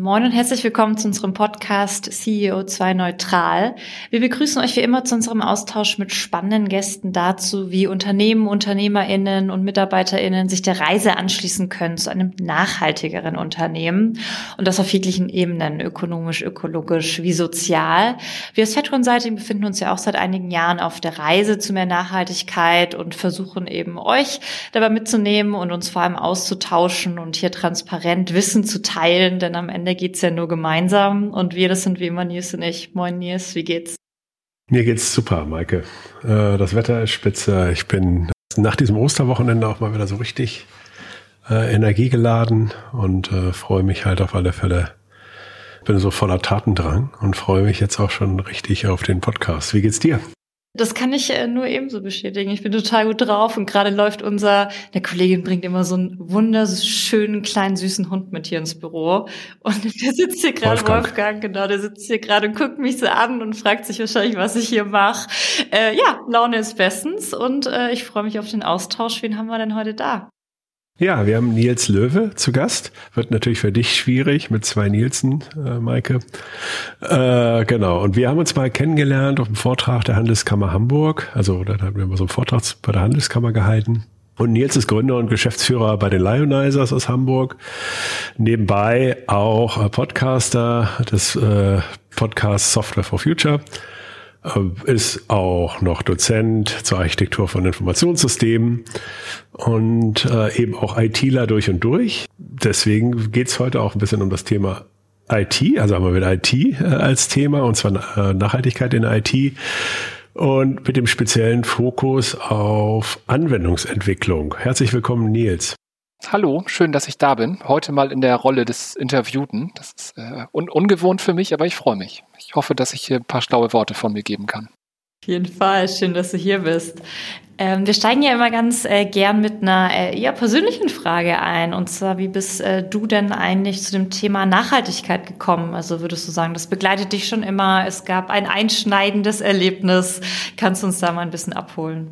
Moin und herzlich willkommen zu unserem Podcast CEO2 Neutral. Wir begrüßen euch wie immer zu unserem Austausch mit spannenden Gästen dazu, wie Unternehmen, UnternehmerInnen und MitarbeiterInnen sich der Reise anschließen können zu einem nachhaltigeren Unternehmen und das auf jeglichen Ebenen, ökonomisch, ökologisch wie sozial. Wir als Fed Consulting befinden uns ja auch seit einigen Jahren auf der Reise zu mehr Nachhaltigkeit und versuchen eben euch dabei mitzunehmen und uns vor allem auszutauschen und hier transparent Wissen zu teilen, denn am Ende Ende geht's ja nur gemeinsam und wir, das sind wie immer Nils und ich. Moin Nils, wie geht's? Mir geht's super, Maike. Äh, das Wetter ist spitze. Ich bin nach diesem Osterwochenende auch mal wieder so richtig äh, energiegeladen und äh, freue mich halt auf alle Fälle. Bin so voller Tatendrang und freue mich jetzt auch schon richtig auf den Podcast. Wie geht's dir? Das kann ich äh, nur ebenso bestätigen. Ich bin total gut drauf und gerade läuft unser, der Kollegin bringt immer so einen wunderschönen kleinen süßen Hund mit hier ins Büro und der sitzt hier gerade, Wolfgang. Wolfgang, genau, der sitzt hier gerade und guckt mich so an und fragt sich wahrscheinlich, was ich hier mache. Äh, ja, Laune ist bestens und äh, ich freue mich auf den Austausch. Wen haben wir denn heute da? Ja, wir haben Nils Löwe zu Gast. Wird natürlich für dich schwierig mit zwei Nielsen, äh, Maike. Äh, genau. Und wir haben uns mal kennengelernt auf dem Vortrag der Handelskammer Hamburg. Also da haben wir mal so einen Vortrag bei der Handelskammer gehalten. Und Nils ist Gründer und Geschäftsführer bei den Lionizers aus Hamburg. Nebenbei auch Podcaster des äh, Podcasts Software for Future. Äh, ist auch noch Dozent zur Architektur von Informationssystemen und äh, eben auch ITler durch und durch. Deswegen geht's heute auch ein bisschen um das Thema IT, also haben wir wieder IT äh, als Thema und zwar Nachhaltigkeit in IT und mit dem speziellen Fokus auf Anwendungsentwicklung. Herzlich willkommen, Nils. Hallo, schön, dass ich da bin. Heute mal in der Rolle des Interviewten. Das ist äh, un ungewohnt für mich, aber ich freue mich. Ich hoffe, dass ich hier ein paar schlaue Worte von mir geben kann. Auf jeden Fall, schön, dass du hier bist. Ähm, wir steigen ja immer ganz äh, gern mit einer äh, eher persönlichen Frage ein. Und zwar, wie bist äh, du denn eigentlich zu dem Thema Nachhaltigkeit gekommen? Also würdest du sagen, das begleitet dich schon immer? Es gab ein einschneidendes Erlebnis. Kannst du uns da mal ein bisschen abholen?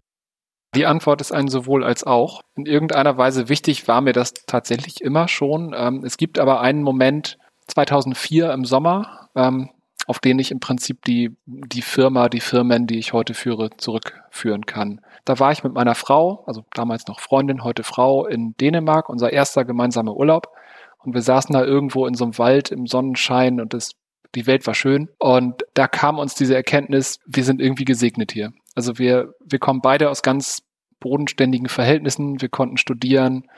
Die Antwort ist ein sowohl als auch. In irgendeiner Weise wichtig war mir das tatsächlich immer schon. Ähm, es gibt aber einen Moment 2004 im Sommer, ähm, auf den ich im Prinzip die, die Firma, die Firmen, die ich heute führe, zurückführen kann. Da war ich mit meiner Frau, also damals noch Freundin, heute Frau, in Dänemark, unser erster gemeinsamer Urlaub. Und wir saßen da irgendwo in so einem Wald im Sonnenschein und das, die Welt war schön. Und da kam uns diese Erkenntnis, wir sind irgendwie gesegnet hier. Also wir, wir kommen beide aus ganz bodenständigen Verhältnissen. Wir konnten studieren.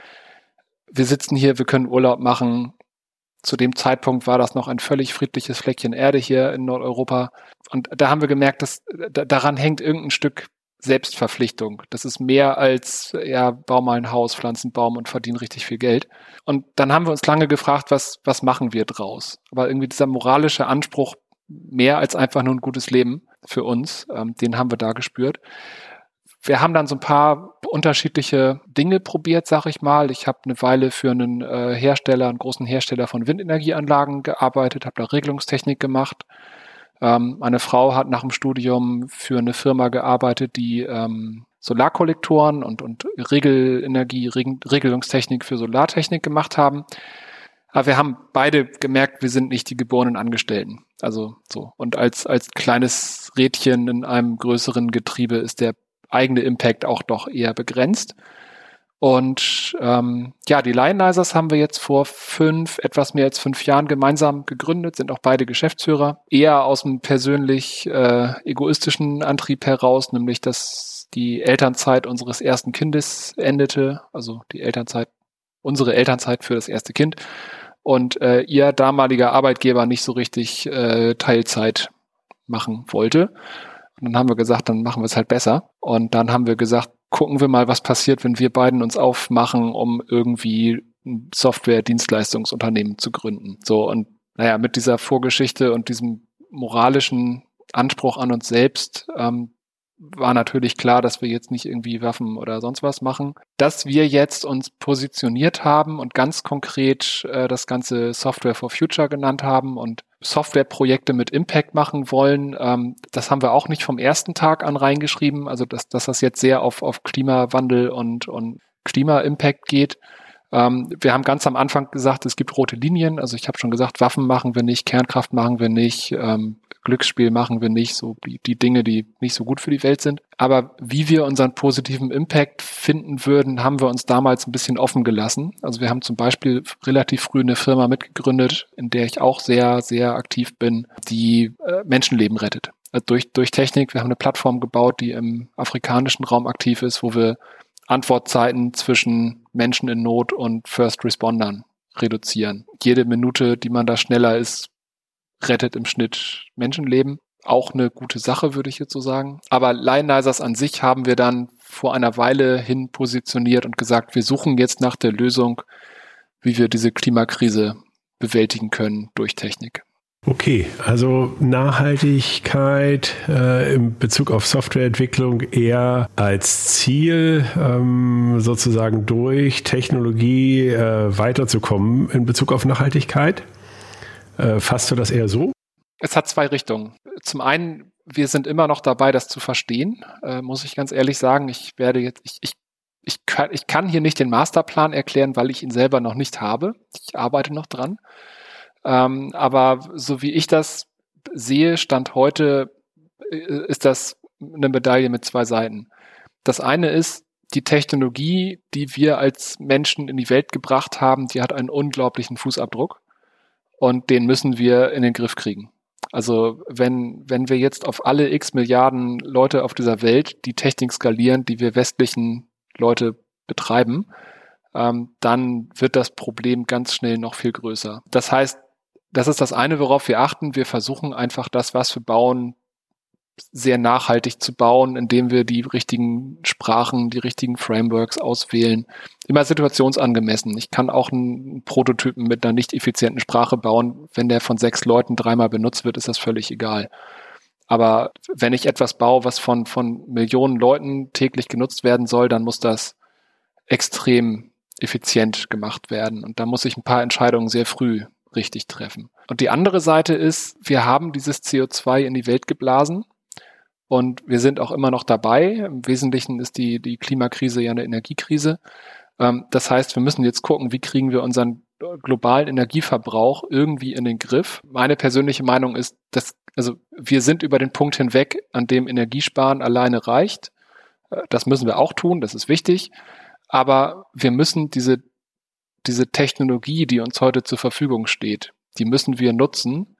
Wir sitzen hier, wir können Urlaub machen. Zu dem Zeitpunkt war das noch ein völlig friedliches Fleckchen Erde hier in Nordeuropa. Und da haben wir gemerkt, dass daran hängt irgendein Stück Selbstverpflichtung. Das ist mehr als, ja, bau mal ein Haus, pflanzen einen Baum und verdienen richtig viel Geld. Und dann haben wir uns lange gefragt, was, was machen wir draus? Aber irgendwie dieser moralische Anspruch, mehr als einfach nur ein gutes Leben, für uns. Ähm, den haben wir da gespürt. Wir haben dann so ein paar unterschiedliche Dinge probiert, sag ich mal. Ich habe eine Weile für einen äh, Hersteller, einen großen Hersteller von Windenergieanlagen gearbeitet, habe da Regelungstechnik gemacht. Ähm, meine Frau hat nach dem Studium für eine Firma gearbeitet, die ähm, Solarkollektoren und, und Regelenergie, Regelungstechnik für Solartechnik gemacht haben. Aber wir haben beide gemerkt, wir sind nicht die geborenen Angestellten. Also so. Und als, als kleines Rädchen in einem größeren Getriebe ist der eigene Impact auch doch eher begrenzt. Und ähm, ja, die Lionizers haben wir jetzt vor fünf, etwas mehr als fünf Jahren gemeinsam gegründet, sind auch beide Geschäftsführer. Eher aus einem persönlich äh, egoistischen Antrieb heraus, nämlich dass die Elternzeit unseres ersten Kindes endete, also die Elternzeit, unsere Elternzeit für das erste Kind und äh, ihr damaliger Arbeitgeber nicht so richtig äh, Teilzeit machen wollte. Und dann haben wir gesagt, dann machen wir es halt besser. Und dann haben wir gesagt, gucken wir mal, was passiert, wenn wir beiden uns aufmachen, um irgendwie ein Software-Dienstleistungsunternehmen zu gründen. So, und naja, mit dieser Vorgeschichte und diesem moralischen Anspruch an uns selbst ähm, war natürlich klar, dass wir jetzt nicht irgendwie Waffen oder sonst was machen. Dass wir jetzt uns positioniert haben und ganz konkret äh, das ganze Software for Future genannt haben und Softwareprojekte mit Impact machen wollen, ähm, das haben wir auch nicht vom ersten Tag an reingeschrieben. Also dass, dass das jetzt sehr auf, auf Klimawandel und, und Klima-Impact geht. Ähm, wir haben ganz am Anfang gesagt, es gibt rote Linien. Also ich habe schon gesagt, Waffen machen wir nicht, Kernkraft machen wir nicht, ähm, Glücksspiel machen wir nicht, so die, die Dinge, die nicht so gut für die Welt sind. Aber wie wir unseren positiven Impact finden würden, haben wir uns damals ein bisschen offen gelassen. Also wir haben zum Beispiel relativ früh eine Firma mitgegründet, in der ich auch sehr, sehr aktiv bin, die äh, Menschenleben rettet. Also durch, durch Technik. Wir haben eine Plattform gebaut, die im afrikanischen Raum aktiv ist, wo wir Antwortzeiten zwischen Menschen in Not und First Respondern reduzieren. Jede Minute, die man da schneller ist, rettet im Schnitt Menschenleben. Auch eine gute Sache, würde ich jetzt so sagen. Aber Lionizers an sich haben wir dann vor einer Weile hin positioniert und gesagt, wir suchen jetzt nach der Lösung, wie wir diese Klimakrise bewältigen können durch Technik. Okay, also Nachhaltigkeit äh, in Bezug auf Softwareentwicklung eher als Ziel, ähm, sozusagen durch Technologie äh, weiterzukommen in Bezug auf Nachhaltigkeit. Äh, fasst du das eher so? Es hat zwei Richtungen. Zum einen, wir sind immer noch dabei, das zu verstehen, äh, muss ich ganz ehrlich sagen. Ich werde jetzt, ich, ich, ich, kann, ich kann hier nicht den Masterplan erklären, weil ich ihn selber noch nicht habe. Ich arbeite noch dran. Ähm, aber so wie ich das sehe, Stand heute, äh, ist das eine Medaille mit zwei Seiten. Das eine ist, die Technologie, die wir als Menschen in die Welt gebracht haben, die hat einen unglaublichen Fußabdruck und den müssen wir in den Griff kriegen. Also wenn, wenn wir jetzt auf alle x Milliarden Leute auf dieser Welt die Technik skalieren, die wir westlichen Leute betreiben, ähm, dann wird das Problem ganz schnell noch viel größer. Das heißt, das ist das eine, worauf wir achten. Wir versuchen einfach das, was wir bauen, sehr nachhaltig zu bauen, indem wir die richtigen Sprachen, die richtigen Frameworks auswählen. Immer situationsangemessen. Ich kann auch einen Prototypen mit einer nicht effizienten Sprache bauen. Wenn der von sechs Leuten dreimal benutzt wird, ist das völlig egal. Aber wenn ich etwas baue, was von, von Millionen Leuten täglich genutzt werden soll, dann muss das extrem effizient gemacht werden. Und da muss ich ein paar Entscheidungen sehr früh richtig treffen. Und die andere Seite ist, wir haben dieses CO2 in die Welt geblasen und wir sind auch immer noch dabei. Im Wesentlichen ist die, die Klimakrise ja eine Energiekrise. Ähm, das heißt, wir müssen jetzt gucken, wie kriegen wir unseren globalen Energieverbrauch irgendwie in den Griff. Meine persönliche Meinung ist, dass also wir sind über den Punkt hinweg, an dem Energiesparen alleine reicht. Äh, das müssen wir auch tun, das ist wichtig. Aber wir müssen diese diese Technologie, die uns heute zur Verfügung steht, die müssen wir nutzen,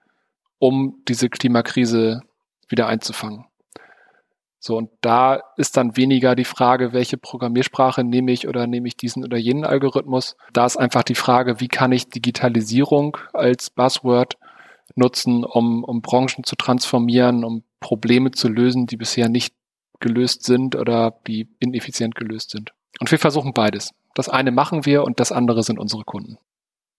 um diese Klimakrise wieder einzufangen. So, und da ist dann weniger die Frage, welche Programmiersprache nehme ich oder nehme ich diesen oder jenen Algorithmus. Da ist einfach die Frage, wie kann ich Digitalisierung als Buzzword nutzen, um, um Branchen zu transformieren, um Probleme zu lösen, die bisher nicht gelöst sind oder die ineffizient gelöst sind. Und wir versuchen beides. Das eine machen wir und das andere sind unsere Kunden.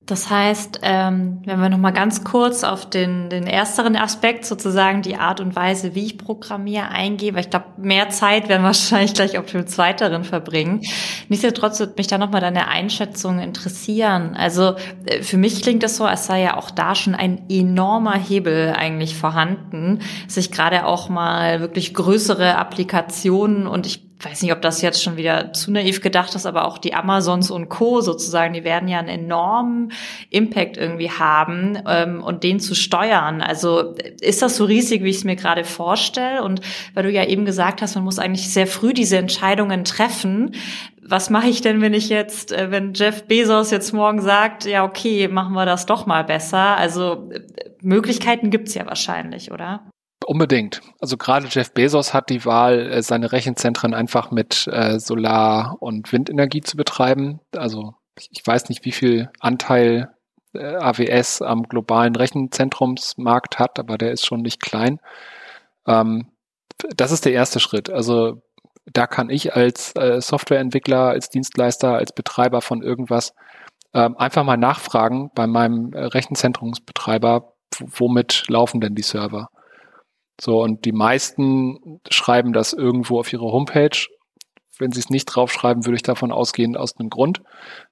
Das heißt, ähm, wenn wir nochmal ganz kurz auf den, den ersteren Aspekt, sozusagen die Art und Weise, wie ich programmiere, eingehe, weil ich glaube, mehr Zeit werden wir wahrscheinlich gleich auf dem zweiteren verbringen. Nichtsdestotrotz würde mich da nochmal deine Einschätzung interessieren. Also äh, für mich klingt das so, als sei ja auch da schon ein enormer Hebel eigentlich vorhanden, sich gerade auch mal wirklich größere Applikationen und ich weiß nicht, ob das jetzt schon wieder zu naiv gedacht ist, aber auch die Amazons und Co. sozusagen, die werden ja einen enormen Impact irgendwie haben ähm, und den zu steuern. Also ist das so riesig, wie ich es mir gerade vorstelle? Und weil du ja eben gesagt hast, man muss eigentlich sehr früh diese Entscheidungen treffen. Was mache ich denn, wenn ich jetzt, äh, wenn Jeff Bezos jetzt morgen sagt, ja okay, machen wir das doch mal besser? Also äh, Möglichkeiten gibt's ja wahrscheinlich, oder? Unbedingt. Also gerade Jeff Bezos hat die Wahl, äh, seine Rechenzentren einfach mit äh, Solar- und Windenergie zu betreiben. Also ich weiß nicht, wie viel Anteil äh, AWS am globalen Rechenzentrumsmarkt hat, aber der ist schon nicht klein. Ähm, das ist der erste Schritt. Also da kann ich als äh, Softwareentwickler, als Dienstleister, als Betreiber von irgendwas ähm, einfach mal nachfragen bei meinem äh, Rechenzentrumsbetreiber, womit laufen denn die Server? So, und die meisten schreiben das irgendwo auf ihre Homepage. Wenn sie es nicht draufschreiben, würde ich davon ausgehen, aus einem Grund.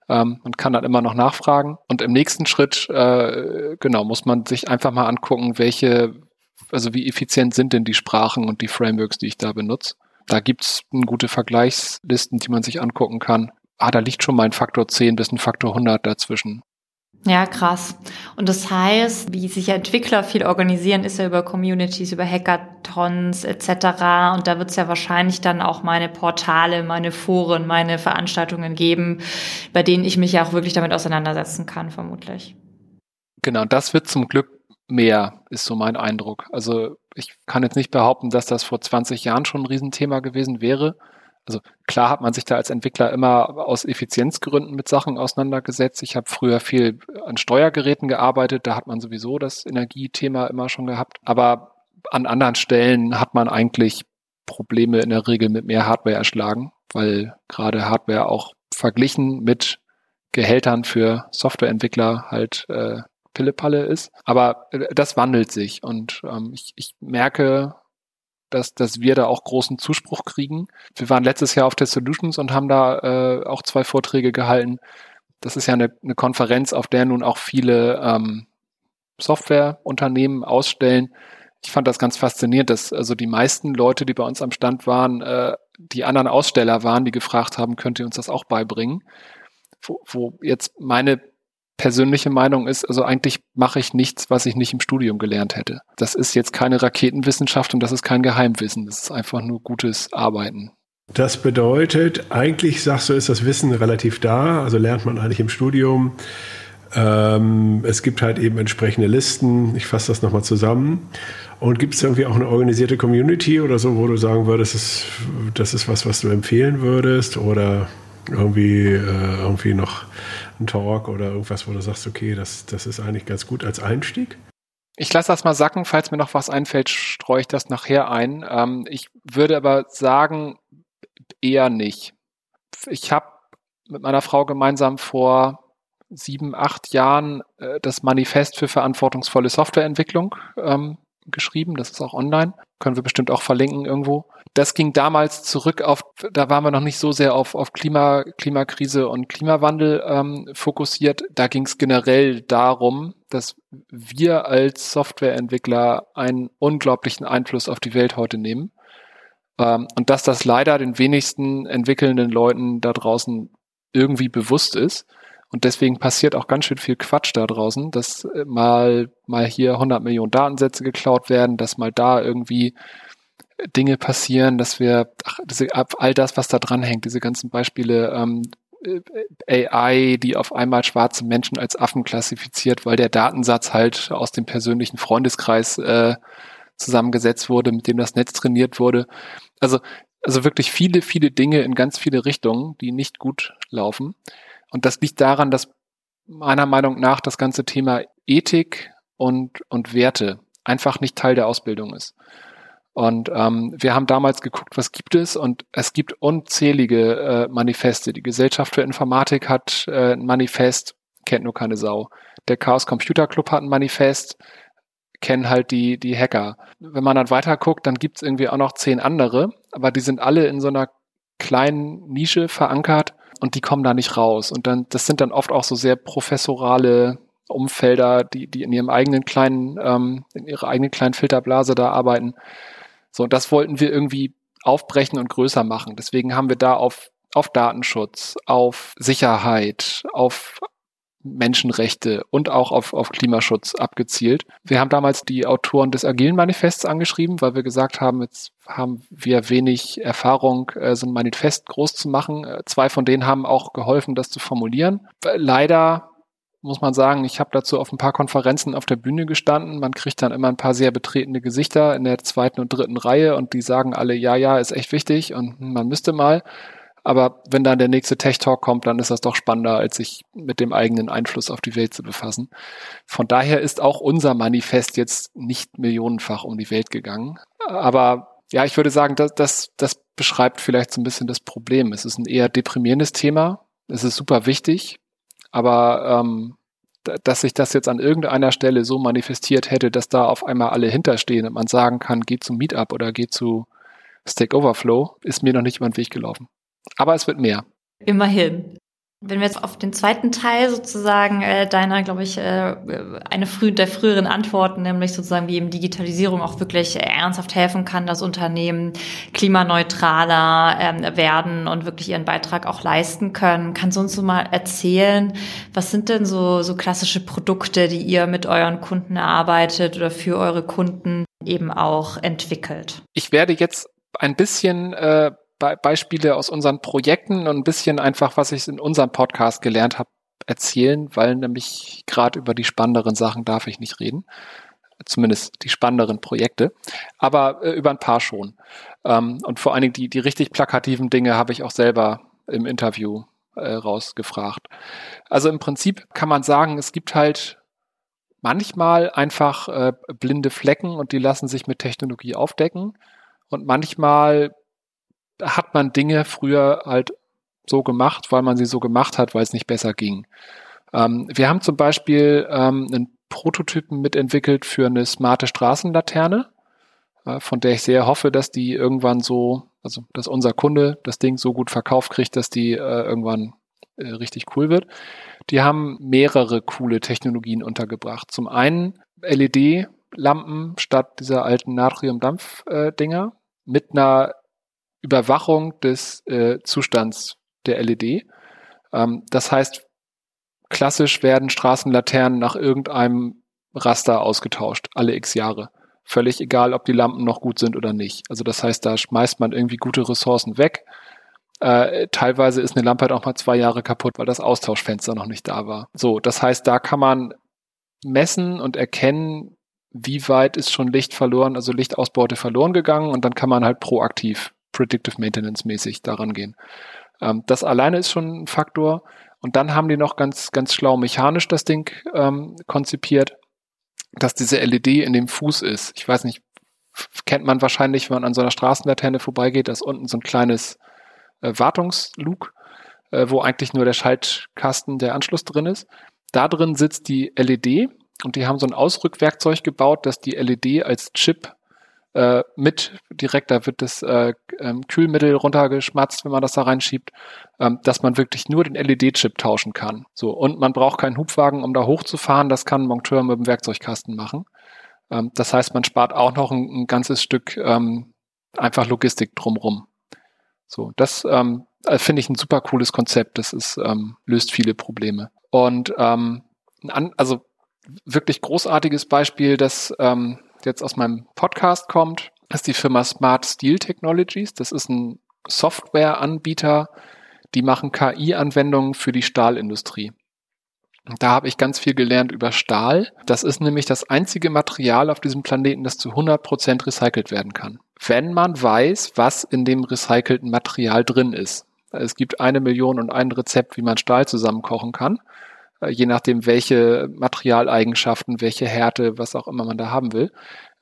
Ähm, man kann dann immer noch nachfragen. Und im nächsten Schritt, äh, genau, muss man sich einfach mal angucken, welche, also wie effizient sind denn die Sprachen und die Frameworks, die ich da benutze. Da gibt's gute Vergleichslisten, die man sich angucken kann. ah, da liegt schon mal ein Faktor 10 bis ein Faktor 100 dazwischen. Ja, krass. Und das heißt, wie sich Entwickler viel organisieren, ist ja über Communities, über Hackathons etc. Und da wird es ja wahrscheinlich dann auch meine Portale, meine Foren, meine Veranstaltungen geben, bei denen ich mich ja auch wirklich damit auseinandersetzen kann, vermutlich. Genau, das wird zum Glück mehr, ist so mein Eindruck. Also ich kann jetzt nicht behaupten, dass das vor 20 Jahren schon ein Riesenthema gewesen wäre. Also klar hat man sich da als Entwickler immer aus Effizienzgründen mit Sachen auseinandergesetzt. Ich habe früher viel an Steuergeräten gearbeitet, da hat man sowieso das Energiethema immer schon gehabt. Aber an anderen Stellen hat man eigentlich Probleme in der Regel mit mehr Hardware erschlagen, weil gerade Hardware auch verglichen mit Gehältern für Softwareentwickler halt äh, Pillepalle ist. Aber äh, das wandelt sich und ähm, ich, ich merke, dass, dass wir da auch großen Zuspruch kriegen. Wir waren letztes Jahr auf der Solutions und haben da äh, auch zwei Vorträge gehalten. Das ist ja eine, eine Konferenz, auf der nun auch viele ähm, Softwareunternehmen ausstellen. Ich fand das ganz faszinierend, dass also die meisten Leute, die bei uns am Stand waren, äh, die anderen Aussteller waren, die gefragt haben, könnt ihr uns das auch beibringen? Wo, wo jetzt meine persönliche Meinung ist, also eigentlich mache ich nichts, was ich nicht im Studium gelernt hätte. Das ist jetzt keine Raketenwissenschaft und das ist kein Geheimwissen. Das ist einfach nur gutes Arbeiten. Das bedeutet, eigentlich sagst du, ist das Wissen relativ da, also lernt man eigentlich im Studium. Ähm, es gibt halt eben entsprechende Listen. Ich fasse das nochmal zusammen. Und gibt es irgendwie auch eine organisierte Community oder so, wo du sagen würdest, das ist, das ist was, was du empfehlen würdest? Oder irgendwie, äh, irgendwie noch ein Talk oder irgendwas, wo du sagst, okay, das, das ist eigentlich ganz gut als Einstieg? Ich lasse das mal sacken, falls mir noch was einfällt, streue ich das nachher ein. Ähm, ich würde aber sagen, eher nicht. Ich habe mit meiner Frau gemeinsam vor sieben, acht Jahren äh, das Manifest für verantwortungsvolle Softwareentwicklung ähm, geschrieben. Das ist auch online. Können wir bestimmt auch verlinken irgendwo. Das ging damals zurück auf, da waren wir noch nicht so sehr auf, auf Klima, Klimakrise und Klimawandel ähm, fokussiert. Da ging es generell darum, dass wir als Softwareentwickler einen unglaublichen Einfluss auf die Welt heute nehmen. Ähm, und dass das leider den wenigsten entwickelnden Leuten da draußen irgendwie bewusst ist. Und deswegen passiert auch ganz schön viel Quatsch da draußen, dass äh, mal, mal hier 100 Millionen Datensätze geklaut werden, dass mal da irgendwie Dinge passieren, dass wir, ach, diese, all das, was da dran hängt, diese ganzen Beispiele, ähm, äh, AI, die auf einmal schwarze Menschen als Affen klassifiziert, weil der Datensatz halt aus dem persönlichen Freundeskreis äh, zusammengesetzt wurde, mit dem das Netz trainiert wurde. Also, also wirklich viele, viele Dinge in ganz viele Richtungen, die nicht gut laufen. Und das liegt daran, dass meiner Meinung nach das ganze Thema Ethik und, und Werte einfach nicht Teil der Ausbildung ist. Und ähm, wir haben damals geguckt, was gibt es und es gibt unzählige äh, Manifeste. Die Gesellschaft für Informatik hat äh, ein Manifest, kennt nur keine Sau. Der Chaos Computer Club hat ein Manifest, kennen halt die, die Hacker. Wenn man dann weiter guckt, dann gibt es irgendwie auch noch zehn andere, aber die sind alle in so einer kleinen Nische verankert und die kommen da nicht raus. Und dann, das sind dann oft auch so sehr professorale Umfelder, die, die in ihrem eigenen kleinen, ähm, in ihrer eigenen kleinen Filterblase da arbeiten. So, das wollten wir irgendwie aufbrechen und größer machen. Deswegen haben wir da auf, auf Datenschutz, auf Sicherheit, auf Menschenrechte und auch auf, auf Klimaschutz abgezielt. Wir haben damals die Autoren des Agilen Manifests angeschrieben, weil wir gesagt haben, jetzt haben wir wenig Erfahrung, äh, so ein Manifest groß zu machen. Äh, zwei von denen haben auch geholfen, das zu formulieren. Leider muss man sagen, ich habe dazu auf ein paar Konferenzen auf der Bühne gestanden. Man kriegt dann immer ein paar sehr betretene Gesichter in der zweiten und dritten Reihe und die sagen alle, ja, ja, ist echt wichtig und man müsste mal. Aber wenn dann der nächste Tech Talk kommt, dann ist das doch spannender, als sich mit dem eigenen Einfluss auf die Welt zu befassen. Von daher ist auch unser Manifest jetzt nicht millionenfach um die Welt gegangen. Aber ja, ich würde sagen, das, das, das beschreibt vielleicht so ein bisschen das Problem. Es ist ein eher deprimierendes Thema. Es ist super wichtig. Aber ähm, dass sich das jetzt an irgendeiner Stelle so manifestiert hätte, dass da auf einmal alle hinterstehen und man sagen kann, geht zu Meetup oder geht zu Stack Overflow, ist mir noch nicht über den Weg gelaufen. Aber es wird mehr. Immerhin. Wenn wir jetzt auf den zweiten Teil sozusagen äh, deiner, glaube ich, äh, eine früh, der früheren Antworten, nämlich sozusagen, wie eben Digitalisierung auch wirklich ernsthaft helfen kann, dass Unternehmen klimaneutraler ähm, werden und wirklich ihren Beitrag auch leisten können. Kannst du uns so mal erzählen, was sind denn so, so klassische Produkte, die ihr mit euren Kunden erarbeitet oder für eure Kunden eben auch entwickelt? Ich werde jetzt ein bisschen äh, Be Beispiele aus unseren Projekten und ein bisschen einfach, was ich in unserem Podcast gelernt habe, erzählen, weil nämlich gerade über die spannenderen Sachen darf ich nicht reden. Zumindest die spannenderen Projekte. Aber äh, über ein paar schon. Ähm, und vor allen Dingen die, die richtig plakativen Dinge habe ich auch selber im Interview äh, rausgefragt. Also im Prinzip kann man sagen, es gibt halt manchmal einfach äh, blinde Flecken und die lassen sich mit Technologie aufdecken. Und manchmal hat man Dinge früher halt so gemacht, weil man sie so gemacht hat, weil es nicht besser ging. Ähm, wir haben zum Beispiel ähm, einen Prototypen mitentwickelt für eine smarte Straßenlaterne, äh, von der ich sehr hoffe, dass die irgendwann so, also dass unser Kunde das Ding so gut verkauft kriegt, dass die äh, irgendwann äh, richtig cool wird. Die haben mehrere coole Technologien untergebracht. Zum einen LED-Lampen statt dieser alten Natriumdampf-Dinger äh, mit einer Überwachung des äh, Zustands der LED. Ähm, das heißt, klassisch werden Straßenlaternen nach irgendeinem Raster ausgetauscht, alle x Jahre. Völlig egal, ob die Lampen noch gut sind oder nicht. Also das heißt, da schmeißt man irgendwie gute Ressourcen weg. Äh, teilweise ist eine Lampe halt auch mal zwei Jahre kaputt, weil das Austauschfenster noch nicht da war. So, das heißt, da kann man messen und erkennen, wie weit ist schon Licht verloren, also Lichtausbeute verloren gegangen und dann kann man halt proaktiv Predictive Maintenance mäßig daran gehen. Ähm, das alleine ist schon ein Faktor. Und dann haben die noch ganz, ganz schlau mechanisch das Ding ähm, konzipiert, dass diese LED in dem Fuß ist. Ich weiß nicht, kennt man wahrscheinlich, wenn man an so einer Straßenlaterne vorbeigeht, da ist unten so ein kleines äh, Wartungslug, äh, wo eigentlich nur der Schaltkasten, der Anschluss drin ist. Da drin sitzt die LED und die haben so ein Ausrückwerkzeug gebaut, dass die LED als Chip äh, mit direkt, da wird das äh, ähm, Kühlmittel runtergeschmatzt, wenn man das da reinschiebt, ähm, dass man wirklich nur den LED-Chip tauschen kann. So, und man braucht keinen Hubwagen, um da hochzufahren, das kann ein Monteur mit dem Werkzeugkasten machen. Ähm, das heißt, man spart auch noch ein, ein ganzes Stück ähm, einfach Logistik drumrum. So, das ähm, äh, finde ich ein super cooles Konzept. Das ist, ähm, löst viele Probleme. Und ähm, also wirklich großartiges Beispiel, das ähm, jetzt aus meinem Podcast kommt, ist die Firma Smart Steel Technologies. Das ist ein Softwareanbieter, die machen KI-Anwendungen für die Stahlindustrie. Da habe ich ganz viel gelernt über Stahl. Das ist nämlich das einzige Material auf diesem Planeten, das zu 100 Prozent recycelt werden kann. Wenn man weiß, was in dem recycelten Material drin ist. Es gibt eine Million und ein Rezept, wie man Stahl zusammenkochen kann. Äh, je nachdem, welche Materialeigenschaften, welche Härte, was auch immer man da haben will.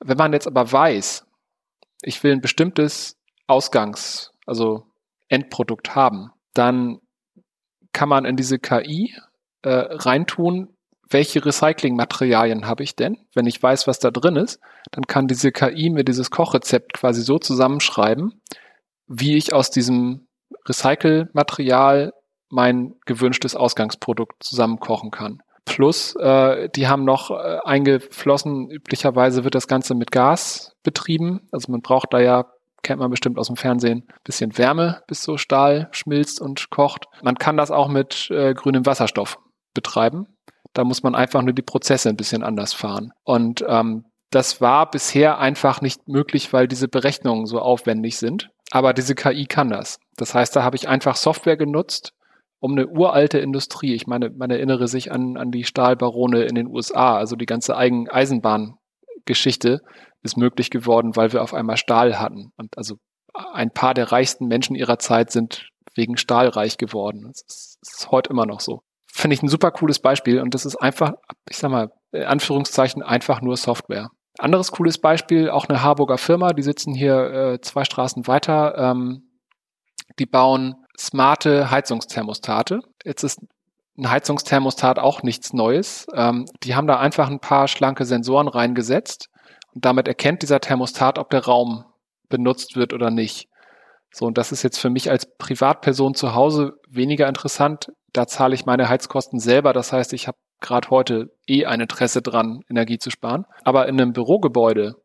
Wenn man jetzt aber weiß, ich will ein bestimmtes Ausgangs-, also Endprodukt haben, dann kann man in diese KI äh, reintun, welche Recyclingmaterialien habe ich denn? Wenn ich weiß, was da drin ist, dann kann diese KI mir dieses Kochrezept quasi so zusammenschreiben, wie ich aus diesem Recycle-Material mein gewünschtes Ausgangsprodukt zusammenkochen kann. Plus, äh, die haben noch äh, eingeflossen, üblicherweise wird das Ganze mit Gas betrieben. Also man braucht da ja, kennt man bestimmt aus dem Fernsehen, bisschen Wärme, bis so Stahl schmilzt und kocht. Man kann das auch mit äh, grünem Wasserstoff betreiben. Da muss man einfach nur die Prozesse ein bisschen anders fahren. Und ähm, das war bisher einfach nicht möglich, weil diese Berechnungen so aufwendig sind. Aber diese KI kann das. Das heißt, da habe ich einfach Software genutzt, um eine uralte Industrie. Ich meine, man erinnere sich an, an die Stahlbarone in den USA, also die ganze Eigen Eisenbahngeschichte ist möglich geworden, weil wir auf einmal Stahl hatten. Und also ein paar der reichsten Menschen ihrer Zeit sind wegen Stahl reich geworden. Das ist, das ist heute immer noch so. Finde ich ein super cooles Beispiel und das ist einfach, ich sag mal, in Anführungszeichen einfach nur Software. Anderes cooles Beispiel, auch eine Harburger Firma, die sitzen hier äh, zwei Straßen weiter. Ähm, die bauen smarte Heizungsthermostate. Jetzt ist ein Heizungsthermostat auch nichts Neues. Ähm, die haben da einfach ein paar schlanke Sensoren reingesetzt und damit erkennt dieser Thermostat, ob der Raum benutzt wird oder nicht. So, und das ist jetzt für mich als Privatperson zu Hause weniger interessant. da zahle ich meine Heizkosten selber. Das heißt, ich habe gerade heute eh ein Interesse dran, Energie zu sparen. Aber in einem Bürogebäude,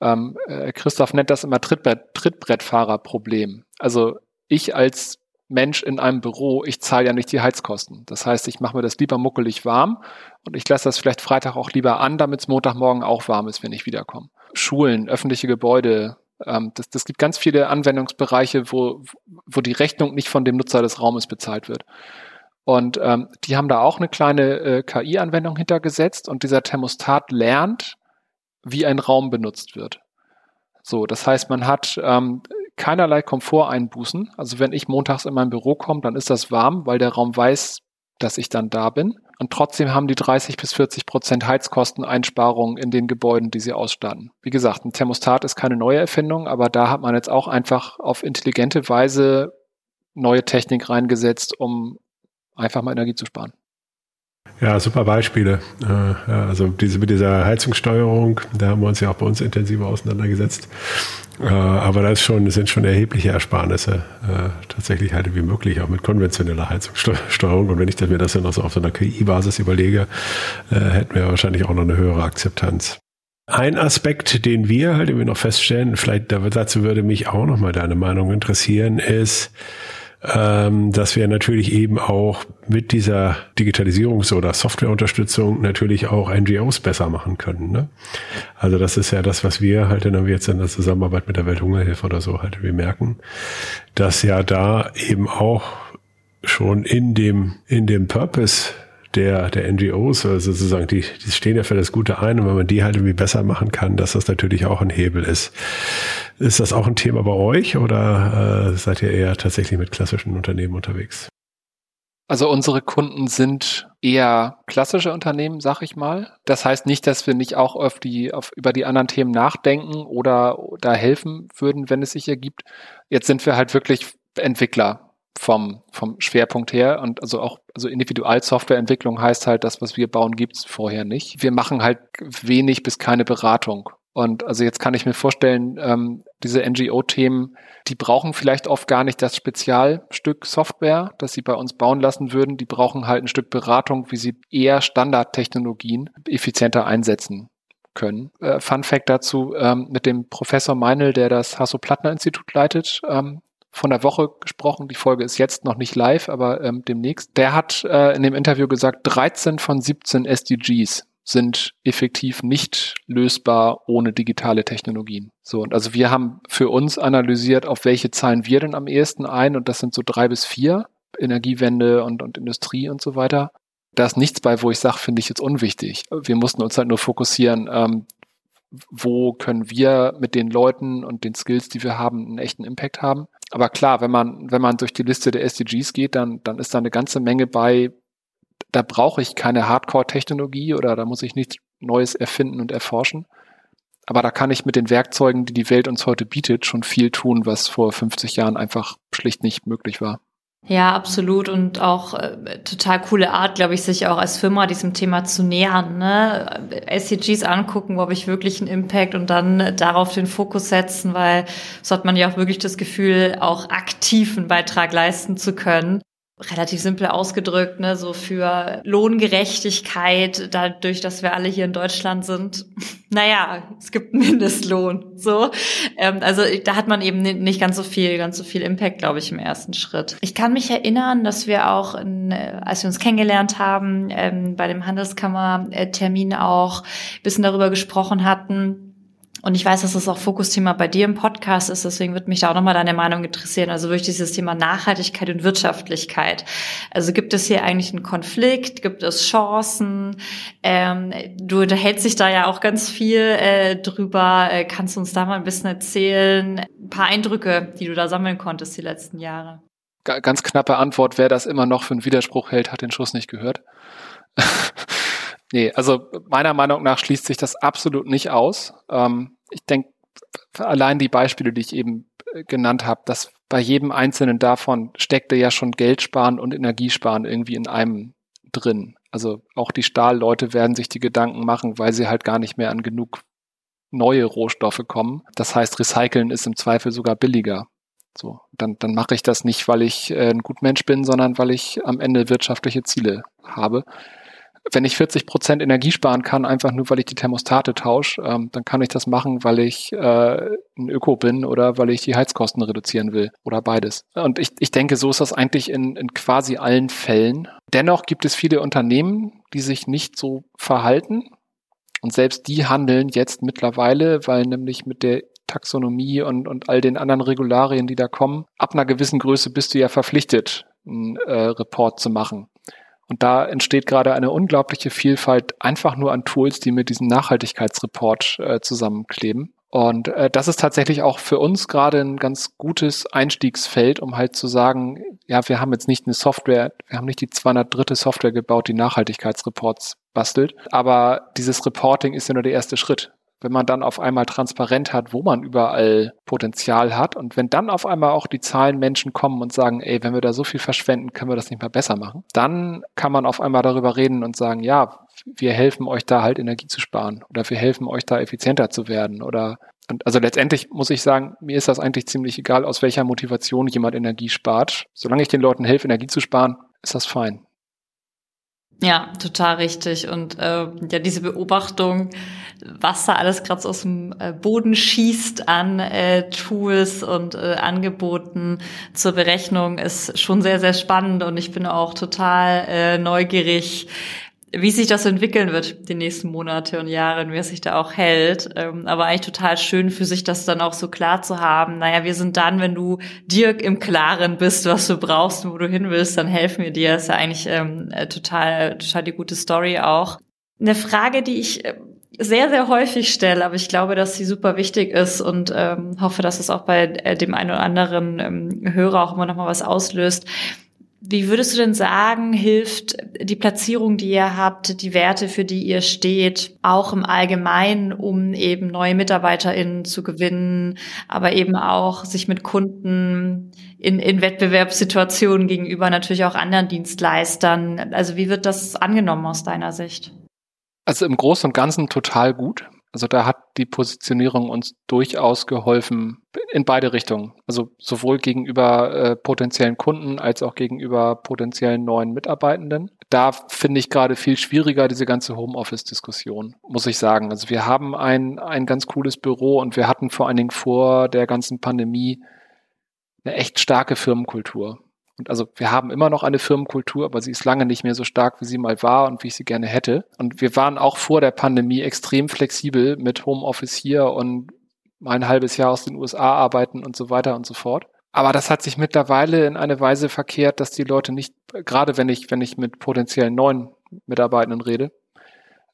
ähm, äh, Christoph nennt das immer Trittbrett, Trittbrettfahrerproblem. Also ich als Mensch in einem Büro, ich zahle ja nicht die Heizkosten. Das heißt, ich mache mir das lieber muckelig warm und ich lasse das vielleicht Freitag auch lieber an, damit es Montagmorgen auch warm ist, wenn ich wiederkomme. Schulen, öffentliche Gebäude, ähm, das, das gibt ganz viele Anwendungsbereiche, wo, wo die Rechnung nicht von dem Nutzer des Raumes bezahlt wird. Und ähm, die haben da auch eine kleine äh, KI-Anwendung hintergesetzt und dieser Thermostat lernt, wie ein Raum benutzt wird. So, das heißt, man hat ähm, keinerlei Komforteinbußen. Also wenn ich montags in mein Büro komme, dann ist das warm, weil der Raum weiß, dass ich dann da bin. Und trotzdem haben die 30 bis 40 Prozent Heizkosteneinsparungen in den Gebäuden, die sie ausstatten. Wie gesagt, ein Thermostat ist keine neue Erfindung, aber da hat man jetzt auch einfach auf intelligente Weise neue Technik reingesetzt, um einfach mal Energie zu sparen. Ja, super Beispiele. Äh, also diese mit dieser Heizungssteuerung, da haben wir uns ja auch bei uns intensiver auseinandergesetzt. Äh, aber das, schon, sind schon erhebliche Ersparnisse äh, tatsächlich halt wie möglich, auch mit konventioneller Heizungssteuerung. Und wenn ich mir das dann noch so auf so einer KI-Basis überlege, hätten wir wahrscheinlich auch noch eine höhere Akzeptanz. Ein Aspekt, den wir halt irgendwie noch feststellen, vielleicht dazu würde mich auch noch mal deine Meinung interessieren, ist, ähm, dass wir natürlich eben auch mit dieser Digitalisierungs- oder Softwareunterstützung natürlich auch NGOs besser machen können. Ne? Also das ist ja das, was wir halt in, jetzt in der Zusammenarbeit mit der Welthungerhilfe oder so halt wir merken, dass ja da eben auch schon in dem, in dem Purpose der, der NGOs, also sozusagen, die, die stehen ja für das Gute ein und wenn man die halt irgendwie besser machen kann, dass das natürlich auch ein Hebel ist. Ist das auch ein Thema bei euch oder äh, seid ihr eher tatsächlich mit klassischen Unternehmen unterwegs? Also unsere Kunden sind eher klassische Unternehmen, sag ich mal. Das heißt nicht, dass wir nicht auch auf die, auf, über die anderen Themen nachdenken oder da helfen würden, wenn es sich ergibt. Jetzt sind wir halt wirklich Entwickler vom, vom Schwerpunkt her. Und also auch, also Individualsoftwareentwicklung heißt halt, das, was wir bauen, gibt's vorher nicht. Wir machen halt wenig bis keine Beratung. Und also jetzt kann ich mir vorstellen, ähm, diese NGO-Themen, die brauchen vielleicht oft gar nicht das Spezialstück Software, das sie bei uns bauen lassen würden. Die brauchen halt ein Stück Beratung, wie sie eher Standardtechnologien effizienter einsetzen können. Äh, Fun Fact dazu, ähm, mit dem Professor Meinl, der das Hasso-Plattner-Institut leitet, ähm, von der Woche gesprochen. Die Folge ist jetzt noch nicht live, aber ähm, demnächst. Der hat äh, in dem Interview gesagt, 13 von 17 SDGs sind effektiv nicht lösbar ohne digitale Technologien. So, und also wir haben für uns analysiert, auf welche zahlen wir denn am ehesten ein, und das sind so drei bis vier, Energiewende und, und Industrie und so weiter. Da ist nichts bei, wo ich sage, finde ich jetzt unwichtig. Wir mussten uns halt nur fokussieren, ähm, wo können wir mit den Leuten und den Skills, die wir haben, einen echten Impact haben. Aber klar, wenn man, wenn man durch die Liste der SDGs geht, dann, dann ist da eine ganze Menge bei, da brauche ich keine Hardcore-Technologie oder da muss ich nichts Neues erfinden und erforschen. Aber da kann ich mit den Werkzeugen, die die Welt uns heute bietet, schon viel tun, was vor 50 Jahren einfach schlicht nicht möglich war. Ja, absolut. Und auch äh, total coole Art, glaube ich, sich auch als Firma diesem Thema zu nähern. Ne? SDGs angucken, wo habe ich wirklich einen Impact und dann darauf den Fokus setzen, weil so hat man ja auch wirklich das Gefühl, auch aktiv einen Beitrag leisten zu können relativ simpel ausgedrückt, ne, so für Lohngerechtigkeit, dadurch, dass wir alle hier in Deutschland sind. Naja, es gibt einen Mindestlohn, so. Ähm, also da hat man eben nicht ganz so viel, ganz so viel Impact, glaube ich, im ersten Schritt. Ich kann mich erinnern, dass wir auch, in, äh, als wir uns kennengelernt haben, ähm, bei dem Handelskammer-Termin auch ein bisschen darüber gesprochen hatten, und ich weiß, dass das auch Fokusthema bei dir im Podcast ist, deswegen würde mich da auch nochmal deine Meinung interessieren. Also wirklich dieses Thema Nachhaltigkeit und Wirtschaftlichkeit. Also gibt es hier eigentlich einen Konflikt? Gibt es Chancen? Ähm, du unterhältst dich da ja auch ganz viel äh, drüber. Äh, kannst du uns da mal ein bisschen erzählen? Ein paar Eindrücke, die du da sammeln konntest die letzten Jahre. Ganz knappe Antwort, wer das immer noch für einen Widerspruch hält, hat den Schuss nicht gehört. Nee, also meiner Meinung nach schließt sich das absolut nicht aus. Ähm, ich denke, allein die Beispiele, die ich eben äh, genannt habe, dass bei jedem einzelnen davon steckte ja schon Geld sparen und Energiesparen irgendwie in einem drin. Also auch die Stahlleute werden sich die Gedanken machen, weil sie halt gar nicht mehr an genug neue Rohstoffe kommen. Das heißt, recyceln ist im Zweifel sogar billiger. So, dann, dann mache ich das nicht, weil ich äh, ein Gutmensch bin, sondern weil ich am Ende wirtschaftliche Ziele habe wenn ich 40 Prozent Energie sparen kann, einfach nur weil ich die Thermostate tausche, ähm, dann kann ich das machen, weil ich äh, ein Öko bin oder weil ich die Heizkosten reduzieren will oder beides. Und ich, ich denke, so ist das eigentlich in, in quasi allen Fällen. Dennoch gibt es viele Unternehmen, die sich nicht so verhalten. Und selbst die handeln jetzt mittlerweile, weil nämlich mit der Taxonomie und, und all den anderen Regularien, die da kommen, ab einer gewissen Größe bist du ja verpflichtet, einen äh, Report zu machen. Und da entsteht gerade eine unglaubliche Vielfalt einfach nur an Tools, die mit diesem Nachhaltigkeitsreport äh, zusammenkleben. Und äh, das ist tatsächlich auch für uns gerade ein ganz gutes Einstiegsfeld, um halt zu sagen, ja, wir haben jetzt nicht eine Software, wir haben nicht die 203. Software gebaut, die Nachhaltigkeitsreports bastelt, aber dieses Reporting ist ja nur der erste Schritt wenn man dann auf einmal transparent hat, wo man überall Potenzial hat und wenn dann auf einmal auch die Zahlen Menschen kommen und sagen, ey, wenn wir da so viel verschwenden, können wir das nicht mal besser machen, dann kann man auf einmal darüber reden und sagen, ja, wir helfen euch da halt Energie zu sparen oder wir helfen euch da effizienter zu werden oder und also letztendlich muss ich sagen, mir ist das eigentlich ziemlich egal, aus welcher Motivation jemand Energie spart. Solange ich den Leuten helfe, Energie zu sparen, ist das fein. Ja, total richtig. Und äh, ja, diese Beobachtung, was da alles gerade so aus dem äh, Boden schießt an äh, Tools und äh, Angeboten zur Berechnung, ist schon sehr, sehr spannend. Und ich bin auch total äh, neugierig, wie sich das entwickeln wird, die nächsten Monate und Jahre und wie es sich da auch hält. Ähm, aber eigentlich total schön für sich, das dann auch so klar zu haben. Naja, wir sind dann, wenn du dir im Klaren bist, was du brauchst und wo du hin willst, dann helfen wir dir. Das ist ja eigentlich ähm, äh, total, total die gute Story auch. Eine Frage, die ich äh, sehr, sehr häufig stelle, aber ich glaube, dass sie super wichtig ist und ähm, hoffe, dass es auch bei äh, dem einen oder anderen ähm, Hörer auch immer noch mal was auslöst wie würdest du denn sagen, hilft die Platzierung, die ihr habt, die Werte, für die ihr steht, auch im Allgemeinen, um eben neue MitarbeiterInnen zu gewinnen, aber eben auch sich mit Kunden in, in Wettbewerbssituationen gegenüber natürlich auch anderen Dienstleistern? Also wie wird das angenommen aus deiner Sicht? Also im Großen und Ganzen total gut. Also da hat die Positionierung uns durchaus geholfen in beide Richtungen. Also sowohl gegenüber äh, potenziellen Kunden als auch gegenüber potenziellen neuen Mitarbeitenden. Da finde ich gerade viel schwieriger diese ganze Homeoffice-Diskussion, muss ich sagen. Also wir haben ein, ein ganz cooles Büro und wir hatten vor allen Dingen vor der ganzen Pandemie eine echt starke Firmenkultur. Und also wir haben immer noch eine Firmenkultur, aber sie ist lange nicht mehr so stark, wie sie mal war und wie ich sie gerne hätte. Und wir waren auch vor der Pandemie extrem flexibel mit Homeoffice hier und ein halbes Jahr aus den USA arbeiten und so weiter und so fort. Aber das hat sich mittlerweile in eine Weise verkehrt, dass die Leute nicht, gerade wenn ich, wenn ich mit potenziellen neuen Mitarbeitenden rede,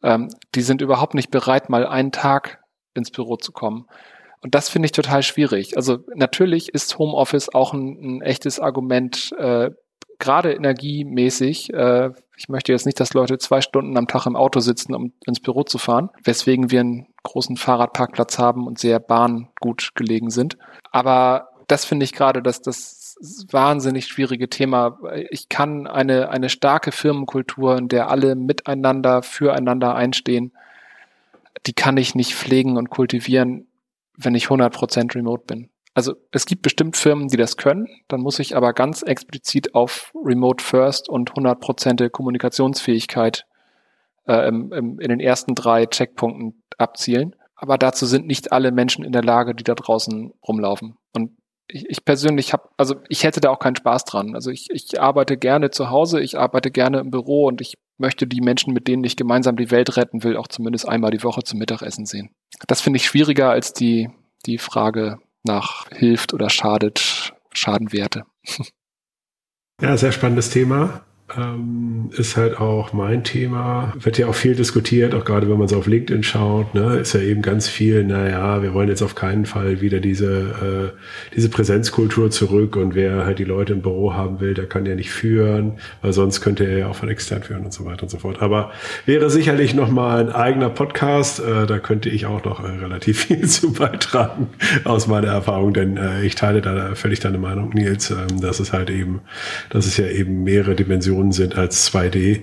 ähm, die sind überhaupt nicht bereit, mal einen Tag ins Büro zu kommen. Und das finde ich total schwierig. Also natürlich ist Homeoffice auch ein, ein echtes Argument, äh, gerade energiemäßig. Äh, ich möchte jetzt nicht, dass Leute zwei Stunden am Tag im Auto sitzen, um ins Büro zu fahren, weswegen wir einen großen Fahrradparkplatz haben und sehr bahngut gelegen sind. Aber das finde ich gerade, dass das wahnsinnig schwierige Thema. Ich kann eine, eine starke Firmenkultur, in der alle miteinander, füreinander einstehen, die kann ich nicht pflegen und kultivieren, wenn ich 100% remote bin. Also es gibt bestimmt Firmen, die das können, dann muss ich aber ganz explizit auf Remote First und 100% Kommunikationsfähigkeit äh, im, im, in den ersten drei Checkpunkten abzielen. Aber dazu sind nicht alle Menschen in der Lage, die da draußen rumlaufen. Ich, ich persönlich habe, also ich hätte da auch keinen Spaß dran. Also ich, ich arbeite gerne zu Hause, ich arbeite gerne im Büro und ich möchte die Menschen, mit denen ich gemeinsam die Welt retten will, auch zumindest einmal die Woche zum Mittagessen sehen. Das finde ich schwieriger als die, die Frage nach hilft oder schadet, Schadenwerte. Ja, sehr spannendes Thema ähm, ist halt auch mein Thema. Wird ja auch viel diskutiert, auch gerade wenn man so auf LinkedIn schaut, ne, ist ja eben ganz viel, naja, wir wollen jetzt auf keinen Fall wieder diese, äh, diese Präsenzkultur zurück und wer halt die Leute im Büro haben will, der kann ja nicht führen, weil sonst könnte er ja auch von extern führen und so weiter und so fort. Aber wäre sicherlich nochmal ein eigener Podcast, äh, da könnte ich auch noch äh, relativ viel zu beitragen aus meiner Erfahrung, denn äh, ich teile da völlig deine Meinung, Nils, ähm, dass es halt eben, dass es ja eben mehrere Dimensionen verbunden sind als 2D,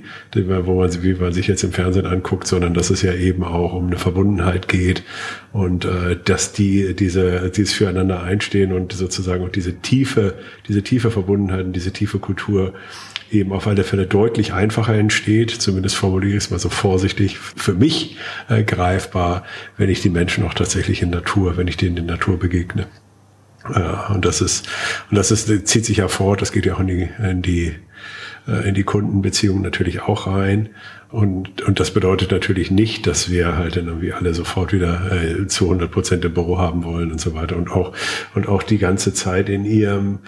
wo man, wie man sich jetzt im Fernsehen anguckt, sondern dass es ja eben auch um eine Verbundenheit geht und äh, dass die diese dieses füreinander einstehen und sozusagen auch diese tiefe diese tiefe Verbundenheit und diese tiefe Kultur eben auf alle Fälle deutlich einfacher entsteht, zumindest formuliere ich es mal so vorsichtig, für mich äh, greifbar, wenn ich die Menschen auch tatsächlich in Natur, wenn ich denen in Natur begegne. Äh, und das ist, und das ist, zieht sich ja fort, das geht ja auch in die, in die, äh, in die Kundenbeziehungen natürlich auch rein. Und, und das bedeutet natürlich nicht, dass wir halt dann irgendwie alle sofort wieder äh, zu 100 Prozent im Büro haben wollen und so weiter. Und auch, und auch die ganze Zeit in ihrem,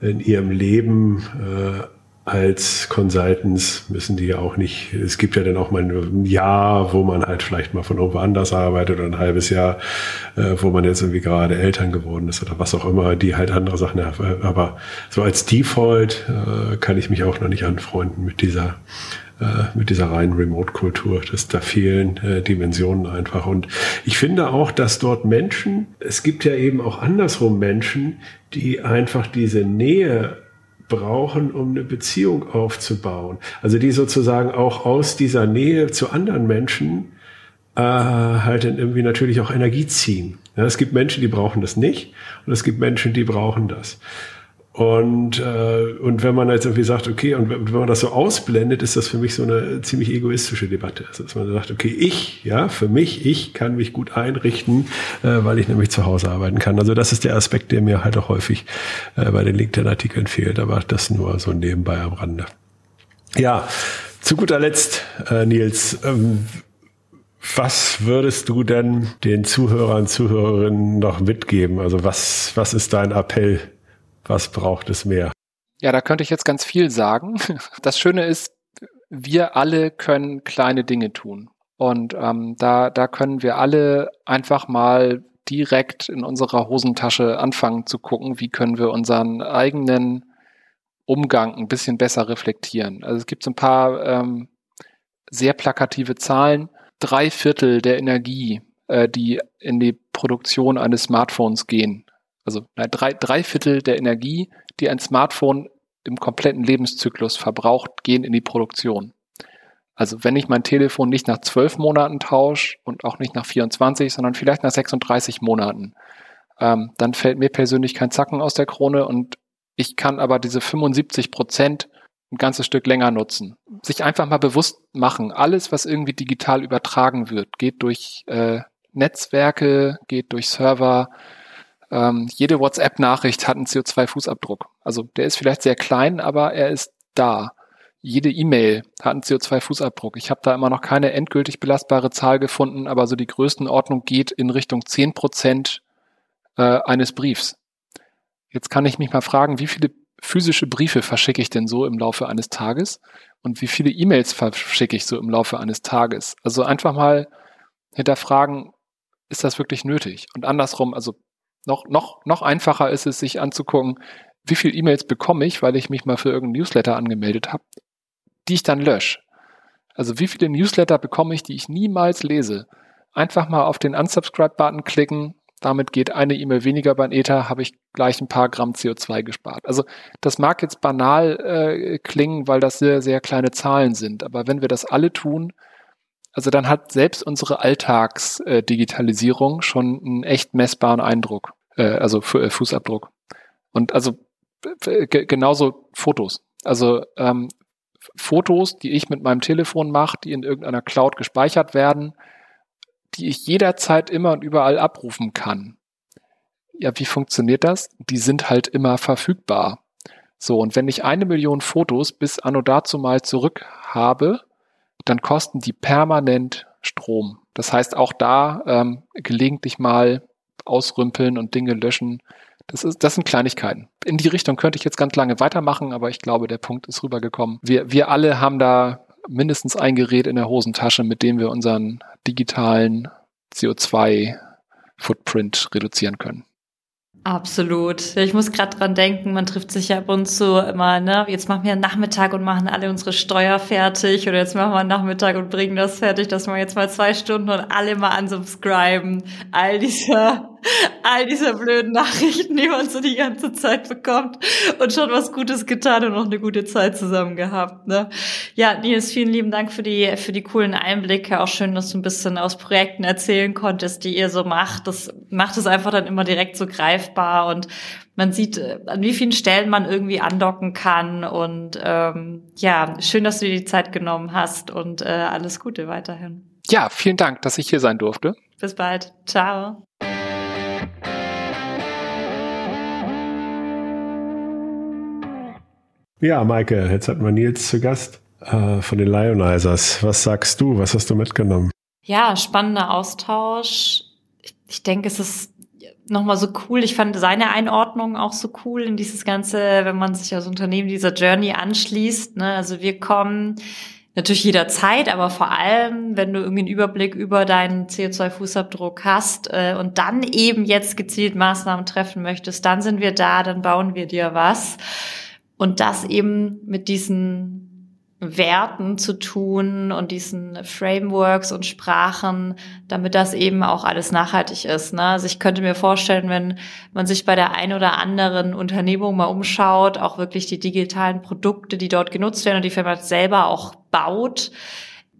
in ihrem Leben äh, als Consultants müssen die ja auch nicht, es gibt ja dann auch mal ein Jahr, wo man halt vielleicht mal von irgendwo anders arbeitet oder ein halbes Jahr, äh, wo man jetzt irgendwie gerade Eltern geworden ist oder was auch immer, die halt andere Sachen haben. Aber so als Default äh, kann ich mich auch noch nicht anfreunden mit dieser äh, mit dieser reinen Remote-Kultur. dass da fehlen äh, Dimensionen einfach. Und ich finde auch, dass dort Menschen, es gibt ja eben auch andersrum Menschen, die einfach diese Nähe brauchen, um eine Beziehung aufzubauen. Also die sozusagen auch aus dieser Nähe zu anderen Menschen äh, halt dann irgendwie natürlich auch Energie ziehen. Ja, es gibt Menschen, die brauchen das nicht und es gibt Menschen, die brauchen das. Und, äh, und wenn man jetzt irgendwie sagt, okay, und wenn man das so ausblendet, ist das für mich so eine ziemlich egoistische Debatte. Also, dass man sagt, okay, ich, ja, für mich, ich kann mich gut einrichten, äh, weil ich nämlich zu Hause arbeiten kann. Also das ist der Aspekt, der mir halt auch häufig äh, bei den LinkedIn-Artikeln fehlt, aber das nur so nebenbei am Rande. Ja, zu guter Letzt, äh, Nils, ähm, was würdest du denn den Zuhörern, Zuhörerinnen noch mitgeben? Also was, was ist dein Appell was braucht es mehr? Ja, da könnte ich jetzt ganz viel sagen. Das Schöne ist, wir alle können kleine Dinge tun. Und ähm, da, da können wir alle einfach mal direkt in unserer Hosentasche anfangen zu gucken, wie können wir unseren eigenen Umgang ein bisschen besser reflektieren. Also es gibt so ein paar ähm, sehr plakative Zahlen. Drei Viertel der Energie, äh, die in die Produktion eines Smartphones gehen, also drei, drei Viertel der Energie, die ein Smartphone im kompletten Lebenszyklus verbraucht, gehen in die Produktion. Also wenn ich mein Telefon nicht nach zwölf Monaten tausche und auch nicht nach 24, sondern vielleicht nach 36 Monaten, ähm, dann fällt mir persönlich kein Zacken aus der Krone und ich kann aber diese 75 Prozent ein ganzes Stück länger nutzen. Sich einfach mal bewusst machen, alles, was irgendwie digital übertragen wird, geht durch äh, Netzwerke, geht durch Server, ähm, jede WhatsApp-Nachricht hat einen CO2-Fußabdruck. Also der ist vielleicht sehr klein, aber er ist da. Jede E-Mail hat einen CO2-Fußabdruck. Ich habe da immer noch keine endgültig belastbare Zahl gefunden, aber so die Größenordnung geht in Richtung 10 Prozent äh, eines Briefs. Jetzt kann ich mich mal fragen, wie viele physische Briefe verschicke ich denn so im Laufe eines Tages und wie viele E-Mails verschicke ich so im Laufe eines Tages? Also einfach mal hinterfragen, ist das wirklich nötig? Und andersrum, also noch, noch, noch einfacher ist es, sich anzugucken, wie viele E-Mails bekomme ich, weil ich mich mal für irgendein Newsletter angemeldet habe, die ich dann lösche. Also wie viele Newsletter bekomme ich, die ich niemals lese? Einfach mal auf den Unsubscribe-Button klicken, damit geht eine E-Mail weniger beim Ether, habe ich gleich ein paar Gramm CO2 gespart. Also das mag jetzt banal äh, klingen, weil das sehr, sehr kleine Zahlen sind. Aber wenn wir das alle tun, also dann hat selbst unsere Alltagsdigitalisierung schon einen echt messbaren Eindruck, äh, also äh, Fußabdruck. Und also genauso Fotos. Also ähm, Fotos, die ich mit meinem Telefon mache, die in irgendeiner Cloud gespeichert werden, die ich jederzeit immer und überall abrufen kann. Ja, wie funktioniert das? Die sind halt immer verfügbar. So, und wenn ich eine Million Fotos bis anno dazu mal zurück habe, dann kosten die permanent Strom. Das heißt, auch da ähm, gelegentlich mal ausrümpeln und Dinge löschen. Das, ist, das sind Kleinigkeiten. In die Richtung könnte ich jetzt ganz lange weitermachen, aber ich glaube, der Punkt ist rübergekommen. Wir, wir alle haben da mindestens ein Gerät in der Hosentasche, mit dem wir unseren digitalen CO2-Footprint reduzieren können. Absolut. Ich muss gerade dran denken, man trifft sich ja ab und zu immer, ne? Jetzt machen wir einen Nachmittag und machen alle unsere Steuer fertig oder jetzt machen wir einen Nachmittag und bringen das fertig, dass wir jetzt mal zwei Stunden und alle mal unsubscriben. All diese all dieser blöden Nachrichten, die man so die ganze Zeit bekommt und schon was Gutes getan und noch eine gute Zeit zusammen gehabt. Ne? Ja, Nils, vielen lieben Dank für die für die coolen Einblicke. Auch schön, dass du ein bisschen aus Projekten erzählen konntest, die ihr so macht. Das macht es einfach dann immer direkt so greifbar und man sieht, äh, an wie vielen Stellen man irgendwie andocken kann. Und ähm, ja, schön, dass du dir die Zeit genommen hast und äh, alles Gute weiterhin. Ja, vielen Dank, dass ich hier sein durfte. Bis bald. Ciao. Ja, Maike, jetzt hatten wir Nils zu Gast äh, von den Lionizers. Was sagst du? Was hast du mitgenommen? Ja, spannender Austausch. Ich, ich denke, es ist nochmal so cool. Ich fand seine Einordnung auch so cool in dieses Ganze, wenn man sich als Unternehmen dieser Journey anschließt. Ne? Also wir kommen natürlich jederzeit, aber vor allem, wenn du irgendwie einen Überblick über deinen CO2-Fußabdruck hast äh, und dann eben jetzt gezielt Maßnahmen treffen möchtest, dann sind wir da, dann bauen wir dir was. Und das eben mit diesen Werten zu tun und diesen Frameworks und Sprachen, damit das eben auch alles nachhaltig ist. Ne? Also ich könnte mir vorstellen, wenn man sich bei der ein oder anderen Unternehmung mal umschaut, auch wirklich die digitalen Produkte, die dort genutzt werden und die Firma selber auch baut,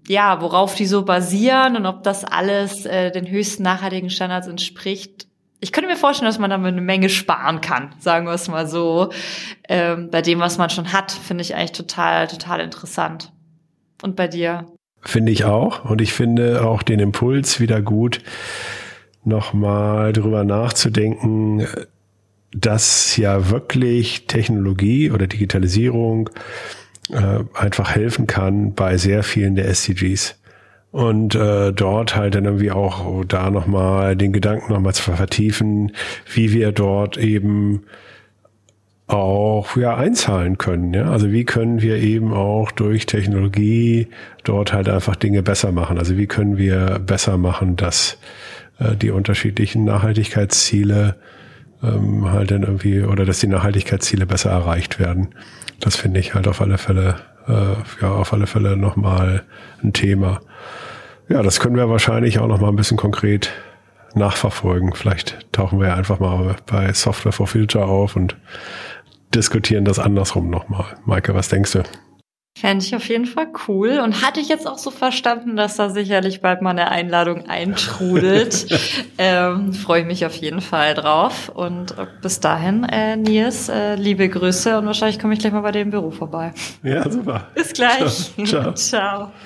ja, worauf die so basieren und ob das alles äh, den höchsten nachhaltigen Standards entspricht, ich könnte mir vorstellen, dass man damit eine Menge sparen kann, sagen wir es mal so. Ähm, bei dem, was man schon hat, finde ich eigentlich total, total interessant. Und bei dir? Finde ich auch. Und ich finde auch den Impuls wieder gut, nochmal drüber nachzudenken, dass ja wirklich Technologie oder Digitalisierung äh, einfach helfen kann bei sehr vielen der SDGs und äh, dort halt dann irgendwie auch da nochmal den Gedanken nochmal zu vertiefen, wie wir dort eben auch ja einzahlen können. Ja? Also wie können wir eben auch durch Technologie dort halt einfach Dinge besser machen? Also wie können wir besser machen, dass äh, die unterschiedlichen Nachhaltigkeitsziele ähm, halt dann irgendwie oder dass die Nachhaltigkeitsziele besser erreicht werden. Das finde ich halt auf alle Fälle äh, ja auf alle Fälle nochmal ein Thema. Ja, das können wir wahrscheinlich auch noch mal ein bisschen konkret nachverfolgen. Vielleicht tauchen wir ja einfach mal bei Software for Future auf und diskutieren das andersrum nochmal. Maike, was denkst du? Fände ich auf jeden Fall cool und hatte ich jetzt auch so verstanden, dass da sicherlich bald mal eine Einladung eintrudelt. ähm, Freue ich mich auf jeden Fall drauf und bis dahin, äh, Nils, äh, liebe Grüße und wahrscheinlich komme ich gleich mal bei dir im Büro vorbei. Ja, super. Bis gleich. Ciao. Ciao.